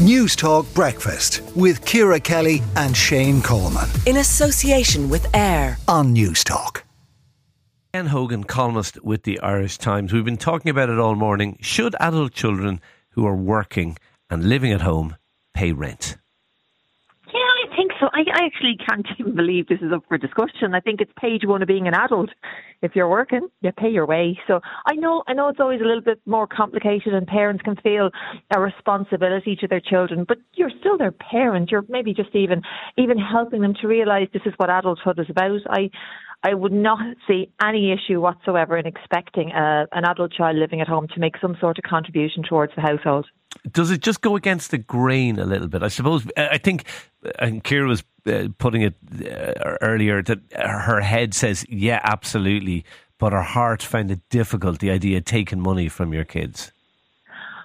News Talk Breakfast with Ciara Kelly and Shane Coleman. In association with AIR on News Talk. Jen Hogan, columnist with the Irish Times. We've been talking about it all morning. Should adult children who are working and living at home pay rent? So I, I actually can't even believe this is up for discussion. I think it's page one of being an adult. If you're working, you pay your way. So I know, I know it's always a little bit more complicated, and parents can feel a responsibility to their children, but you're still their parent. You're maybe just even even helping them to realise this is what adulthood is about. I I would not see any issue whatsoever in expecting a, an adult child living at home to make some sort of contribution towards the household. Does it just go against the grain a little bit? I suppose. I think, and Ciara was uh, putting it uh, earlier that her head says, "Yeah, absolutely," but her heart found it difficult the idea of taking money from your kids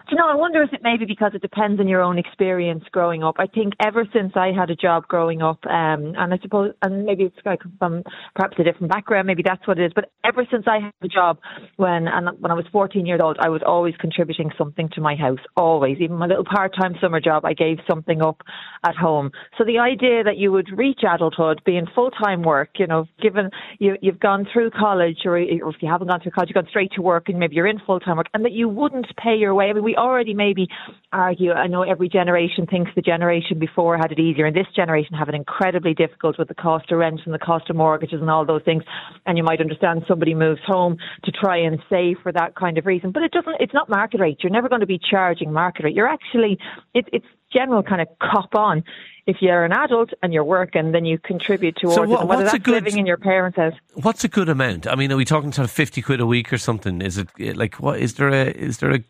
you know, I wonder if it may be because it depends on your own experience growing up. I think ever since I had a job growing up, um, and I suppose, and maybe it's from perhaps a different background, maybe that's what it is. But ever since I had a job, when and when I was 14 years old, I was always contributing something to my house. Always, even my little part-time summer job, I gave something up at home. So the idea that you would reach adulthood, be in full-time work, you know, given you you've gone through college, or, or if you haven't gone through college, you've gone straight to work, and maybe you're in full-time work, and that you wouldn't pay your way. I mean, we already maybe argue, I know every generation thinks the generation before had it easier, and this generation have it incredibly difficult with the cost of rent and the cost of mortgages and all those things. And you might understand somebody moves home to try and save for that kind of reason, but it doesn't. It's not market rate. You're never going to be charging market rate. You're actually it, it's general kind of cop on if you're an adult and you're working, then you contribute towards so what, it. whether that's good, living in your parents' house. What's a good amount? I mean, are we talking sort of fifty quid a week or something? Is it like what? Is there a is there a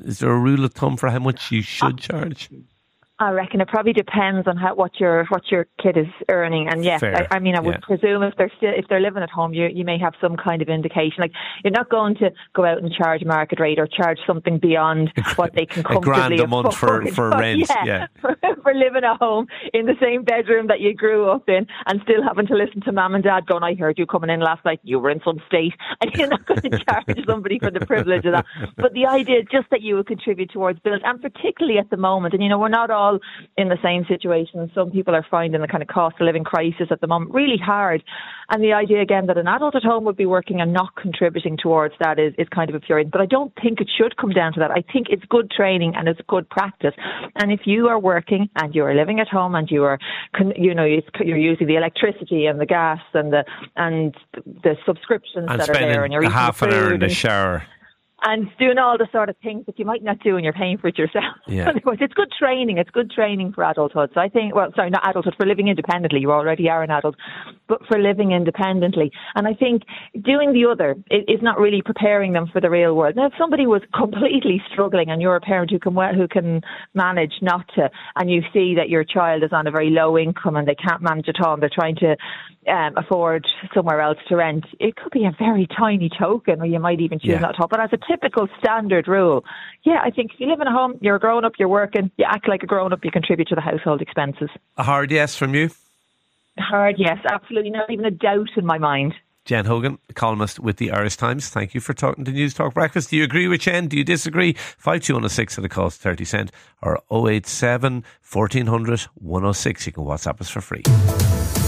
is there a rule of thumb for how much you should charge? I reckon it probably depends on how what your what your kid is earning, and yes, I, I, mean I would yeah. presume if they're still if they're living at home, you you may have some kind of indication. Like you're not going to go out and charge market rate or charge something beyond what they can comfortably a grand a month for for rent, yeah, yeah. For, for, living at home in the same bedroom that you grew up in, and still having to listen to mum and dad going, "I heard you coming in last night. You were in some state," and you're not going to charge somebody for the privilege of that. But the idea is just that you would contribute towards bills, and particularly at the moment, and you know we're not all in the same situation. Some people are finding the kind of cost of living crisis at the moment really hard. And the idea again that an adult at home would be working and not contributing towards that is, is kind of infuriating. But I don't think it should come down to that. I think it's good training and it's good practice. And if you are working and you are living at home and you are, you know, you're using the electricity and the gas and the and the subscriptions and that are there, and you're half an hour in the shower and doing all the sort of things that you might not do when you're paying for it yourself. Yeah. it's good training. It's good training for adulthood. So I think, well, sorry, not adulthood, for living independently. You already are an adult, but for living independently. And I think doing the other is not really preparing them for the real world. Now, if somebody was completely struggling and you're a parent who can, who can manage not to, and you see that your child is on a very low income and they can't manage at all and they're trying to um, afford somewhere else to rent, it could be a very tiny token, or you might even choose yeah. not to. But as a typical standard rule, yeah, I think if you live in a home, you're a grown up, you're working, you act like a grown up, you contribute to the household expenses. A hard yes from you. Hard yes, absolutely, not even a doubt in my mind. Jen Hogan, columnist with the Irish Times. Thank you for talking to News Talk Breakfast. Do you agree with Jen? Do you disagree? 5216 at a cost 30 cent or 087 1400 106. You can WhatsApp us for free.